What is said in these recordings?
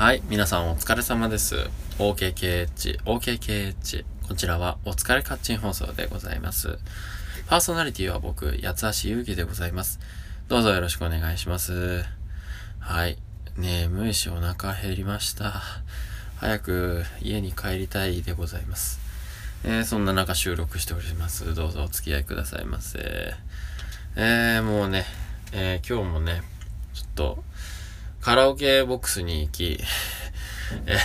はい、皆さんお疲れ様です。OKKH、OKKH。こちらはお疲れカッチン放送でございます。パーソナリティは僕、八橋ゆうきでございます。どうぞよろしくお願いします。はい。眠いしお腹減りました。早く家に帰りたいでございます。えー、そんな中収録しております。どうぞお付き合いくださいませ。えー、もうね、えー、今日もね、ちょっと、カラオケボックスに行き、え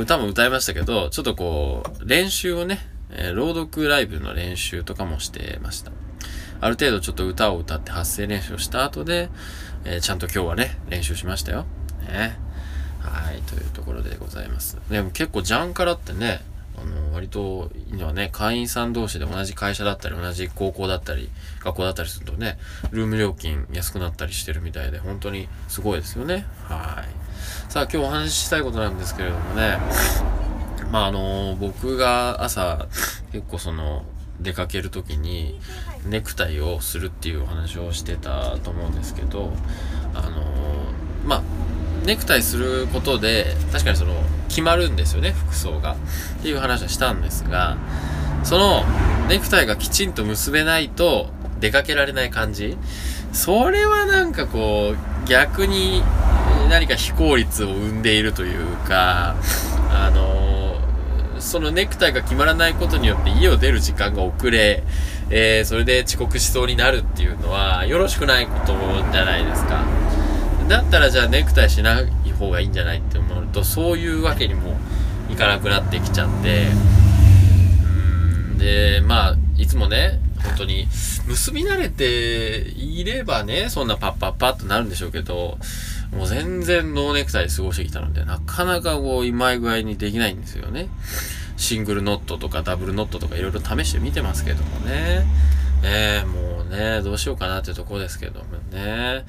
歌も歌いましたけど、ちょっとこう、練習をね、え朗読ライブの練習とかもしてました。ある程度ちょっと歌を歌って発声練習をした後で、えー、ちゃんと今日はね、練習しましたよ。ね。はい、というところでございます。でも結構ジャンカラってね、あの、割と、今ね、会員さん同士で同じ会社だったり、同じ高校だったり、学校だったりするとね、ルーム料金安くなったりしてるみたいで、本当にすごいですよね。はい。さあ、今日お話ししたいことなんですけれどもね、まあ、あの、僕が朝、結構その、出かける時にネクタイをするっていうお話をしてたと思うんですけどあのまあネクタイすることで確かにその決まるんですよね服装がっていう話はしたんですがそのネクタイがきちんと結べないと出かけられない感じそれはなんかこう逆に何か非効率を生んでいるというかあのそのネクタイが決まらないことによって家を出る時間が遅れ、えー、それで遅刻しそうになるっていうのはよろしくないことじゃないですか。だったらじゃあネクタイしない方がいいんじゃないって思うと、そういうわけにもいかなくなってきちゃって、うんで、まあ、いつもね、本当に、結び慣れていればね、そんなパッパッパッとなるんでしょうけど、もう全然ノーネクタイで過ごしてきたので、なかなかこう、今い具合にできないんですよね。シングルノットとかダブルノットとかいろいろ試してみてますけどもね。えー、もうね、どうしようかなっていうとこですけどもね。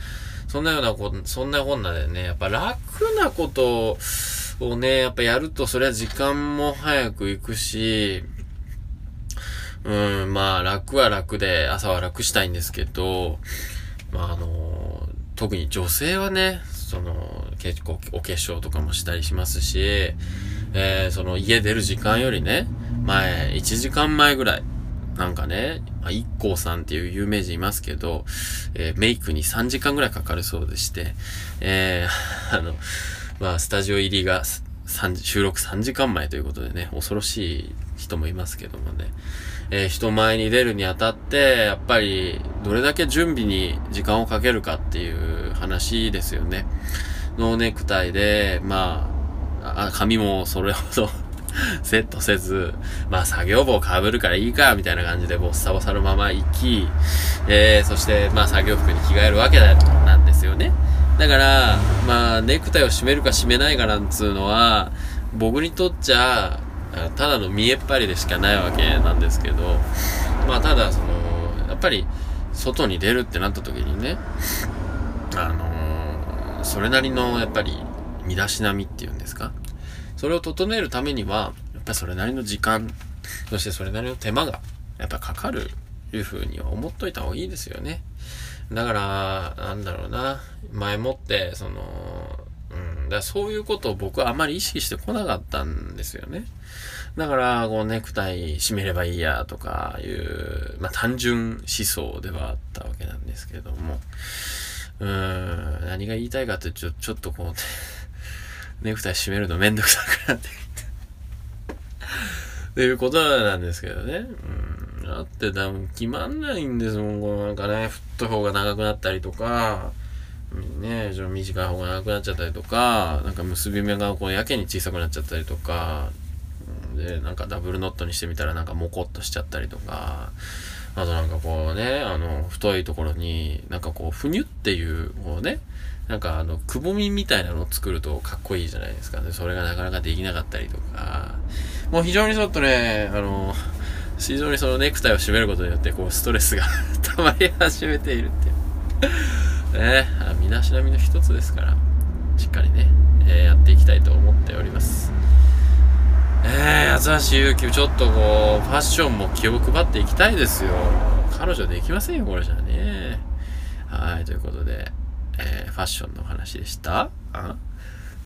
そんなようなこ、そんな本なでね、やっぱ楽なことをね、やっぱやるとそれは時間も早く行くし、うん、まあ楽は楽で朝は楽したいんですけど、まああの、特に女性はね、その、結構お化粧とかもしたりしますし、えー、その家出る時間よりね、前、1時間前ぐらい、なんかね、まあ、一光さんっていう有名人いますけど、えー、メイクに3時間ぐらいかかるそうでして、えー、あの、まあ、スタジオ入りが収録3時間前ということでね、恐ろしい人もいますけどもね、えー、人前に出るにあたって、やっぱり、どれだけ準備に時間をかけるかっていう話ですよね。ノーネクタイで、まあ、あ髪もそれほど セットせず、まあ作業帽被るからいいか、みたいな感じでボッサボサのまま行き、えー、そしてまあ作業服に着替えるわけなんですよね。だから、まあネクタイを締めるか締めないかなんつうのは、僕にとっちゃ、ただの見えっ張りでしかないわけなんですけど、まあただその、やっぱり外に出るってなった時にね、あのー、それなりのやっぱり身だしなみっていうんですか？それを整えるためには、やっぱりそれなりの時間、そしてそれなりの手間が、やっぱかかる、いうふうには思っといた方がいいですよね。だから、なんだろうな、前もって、その、だからそういうことを僕はあまり意識してこなかったんですよね。だから、こう、ネクタイ締めればいいやとかいう、まあ単純思想ではあったわけなんですけれども、うーん、何が言いたいかってちょ、ちょっとこう、ネクタイ締めるのめんどくさくなってきて。っていうことなんですけどね。うん。だって多分決まんないんですもん。このなんかね、振った方が長くなったりとか、ね、ちょ短い方が長くなっちゃったりとか、なんか結び目がこうやけに小さくなっちゃったりとか、で、なんかダブルノットにしてみたらなんかモコっとしちゃったりとか、あとなんかこうね、あの、太いところに、なんかこう、ふにゅっていう、こうね、なんかあの、くぼみみたいなのを作るとかっこいいじゃないですかね。それがなかなかできなかったりとか、もう非常にちょっとね、あの、非常にそのネクタイを締めることによって、こう、ストレスが 溜まり始めているっていう。ね、身だしなみの一つですから、しっかりね、えー、やっていきたいと思っております。えー、八橋ゆうき、ちょっとこう、ファッションも気を配っていきたいですよ。彼女できませんよ、これじゃね。はい、ということで、えー、ファッションの話でした。あ？